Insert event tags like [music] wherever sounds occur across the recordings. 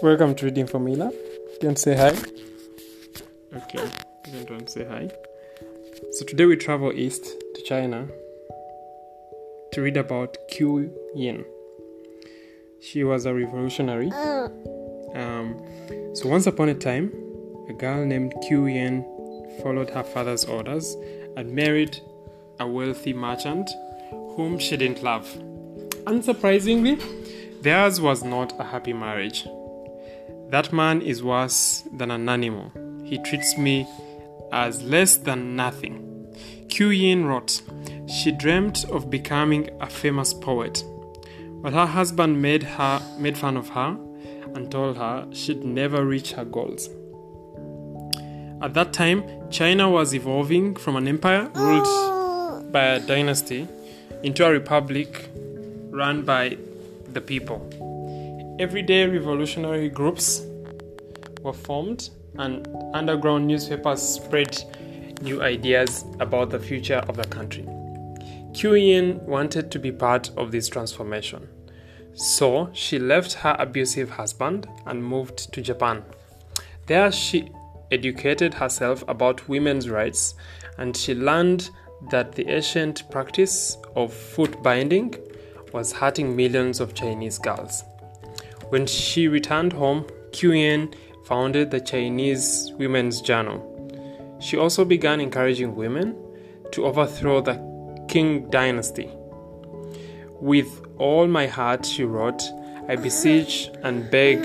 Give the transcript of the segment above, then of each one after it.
Welcome to Reading for Mila. You want to say hi? Okay, you don't want to say hi. So today we travel east to China to read about Qiu Jin. She was a revolutionary. Um, so once upon a time, a girl named Qiu Jin followed her father's orders and married a wealthy merchant whom she didn't love. Unsurprisingly, theirs was not a happy marriage. That man is worse than an animal. He treats me as less than nothing. Qiu Jin wrote, She dreamt of becoming a famous poet, but her husband made her made fun of her and told her she'd never reach her goals. At that time, China was evolving from an empire ruled by a dynasty into a republic run by the people. Everyday revolutionary groups were formed, and underground newspapers spread new ideas about the future of the country. Qiu Jin wanted to be part of this transformation, so she left her abusive husband and moved to Japan. There, she educated herself about women's rights and she learned that the ancient practice of foot binding was hurting millions of Chinese girls. When she returned home, Qiu Jin founded the Chinese Women's Journal. She also began encouraging women to overthrow the Qing dynasty. With all my heart, she wrote, I beseech and beg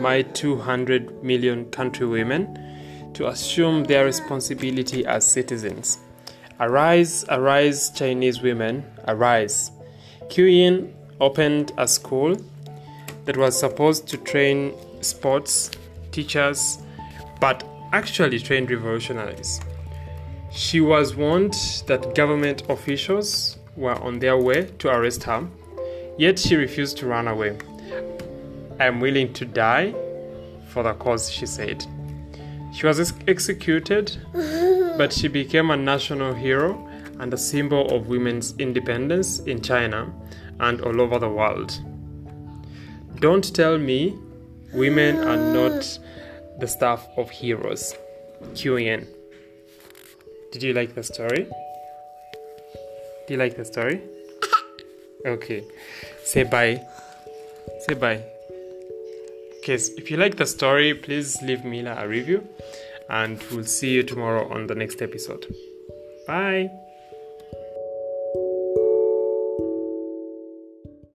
my 200 million countrywomen to assume their responsibility as citizens. Arise, arise, Chinese women, arise. Qiu Jin opened a school that was supposed to train sports teachers, but actually trained revolutionaries. She was warned that government officials were on their way to arrest her, yet she refused to run away. I am willing to die for the cause, she said. She was ex- executed, [laughs] but she became a national hero and a symbol of women's independence in China and all over the world. Don't tell me women are not the stuff of heroes. Yin. Did you like the story? Do you like the story? [laughs] Okay. Say bye. Say bye. Okay, so if you like the story, please leave Mila a review and we'll see you tomorrow on the next episode. Bye.